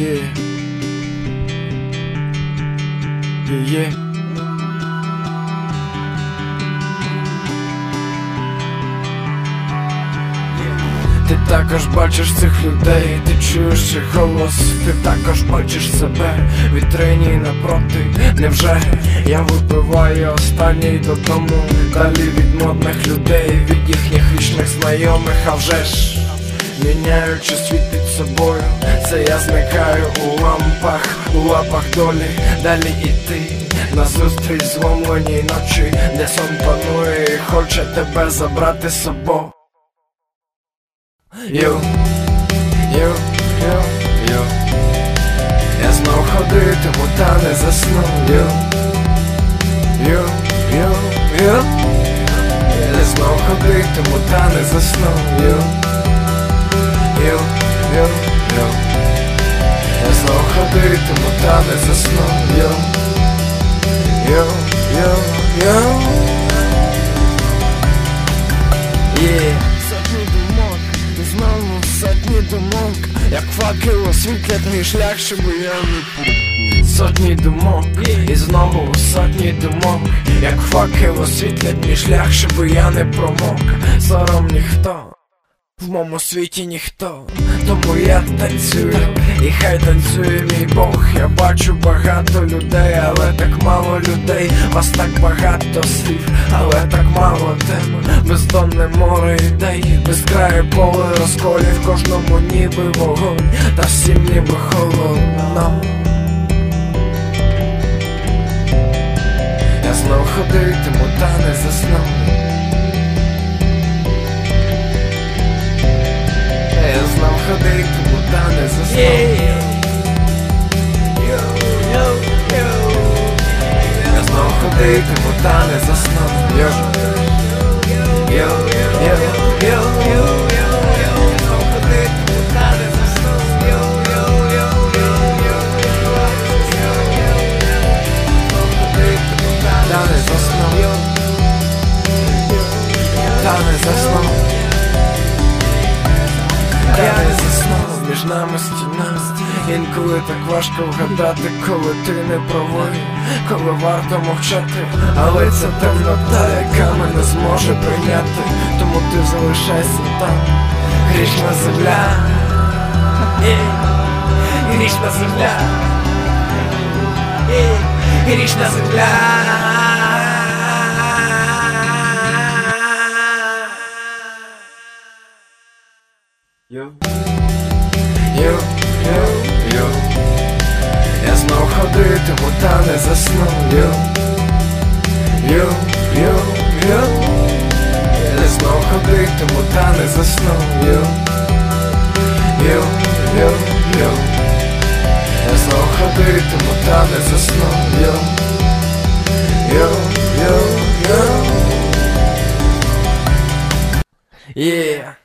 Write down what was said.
Yeah. Yeah, yeah. Ти також бачиш цих людей, ти чуєш їх голос, ти також бачиш себе в вітрині напроти. Невже я випиваю останній додому Далі від модних людей, від їхніх вічних знайомих, а вже ж Міняючи світ під собою, це я зникаю у лампах, у лапах долі, далі іти Назустріч зломленій ночі, де сон панує і хоче тебе забрати з собою. Йо, йо, йо, йо Я знов ходитиму, та не засну. Йо, йо, йо, йо Я знов ходитиму, та не засну сотні як факел освітлять мій шлях, щоб я не Сотні думок, і знову сотні думок, як факел освітлять мій шлях, щоб я не промок. Сором ніхто. В моєму світі ніхто, тому я танцюю, і хай танцює мій Бог. Я бачу багато людей, але так мало людей. Вас так багато слів, але так мало тем. Бездонне море ідей, безкрає поле розколів, кожному ніби вогонь, та всім ніби холодно. Я знов ходитиму, та не засну. Я знов ходитиму, та не засну. Я знов ходитиму, та не засну. Йо. Йо, йо, йо, йо, нами стіна Інколи так важко вгадати, коли ти не правий Коли варто мовчати, але це темнота, яка мене зможе прийняти. Тому ти залишайся там, грішна земля. Грішна земля. Грішна земля. Йо. Йо, йо, йо. Я знов ходитиму, та не засну. Йо, йо, йо, йо. Я знов ходитиму, та не засну. Йо, йо, йо, йо. Я знов ходитиму, та не засну. Йо, йо, йо, йо. Yeah